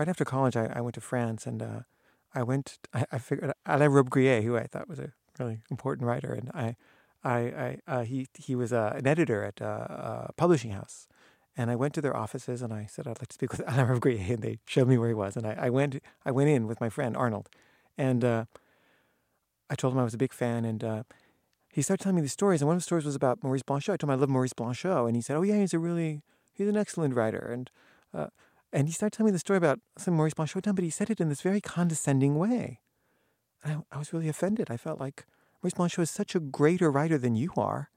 right after college, I, I went to France and uh, I went. I, I figured Alain Robbe-Grillet, who I thought was a really important writer, and I, I, I uh, he he was uh, an editor at uh, a publishing house, and I went to their offices and I said I'd like to speak with Alain Robbe-Grillet, and they showed me where he was, and I, I went I went in with my friend Arnold, and uh, I told him I was a big fan, and uh, he started telling me these stories, and one of the stories was about Maurice Blanchot. I told him I love Maurice Blanchot, and he said, "Oh yeah, he's a really he's an excellent writer," and uh, and he started telling me the story about some Maurice Blanchot but he said it in this very condescending way. And I, I was really offended. I felt like Maurice Blanchot is such a greater writer than you are.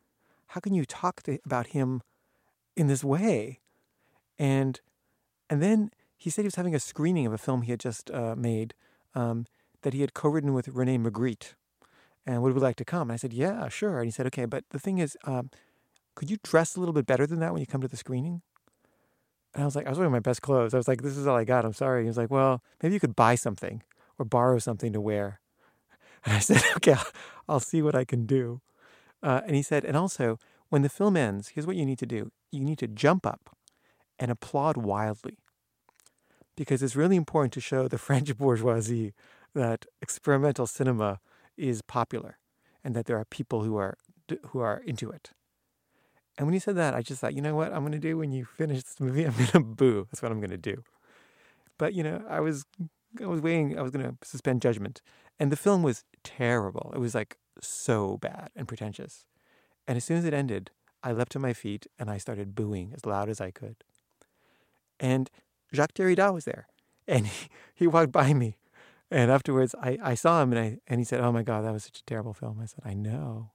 How can you talk to, about him in this way? And and then he said he was having a screening of a film he had just uh, made um, that he had co-written with Rene Magritte. And would we like to come? And I said, yeah, sure. And he said, okay, but the thing is, um, could you dress a little bit better than that when you come to the screening? And I was like, I was wearing my best clothes. I was like, this is all I got. I'm sorry. He was like, well, maybe you could buy something or borrow something to wear. And I said, okay, I'll see what I can do. Uh, and he said, and also, when the film ends, here's what you need to do you need to jump up and applaud wildly. Because it's really important to show the French bourgeoisie that experimental cinema is popular and that there are people who are who are into it. And when he said that, I just thought, you know what I'm going to do when you finish this movie? I'm going to boo. That's what I'm going to do. But you know, I was I was waiting. I was going to suspend judgment, and the film was terrible. It was like so bad and pretentious. And as soon as it ended, I leapt to my feet and I started booing as loud as I could. And Jacques Derrida was there, and he, he walked by me, and afterwards I, I saw him and I and he said, "Oh my God, that was such a terrible film." I said, "I know."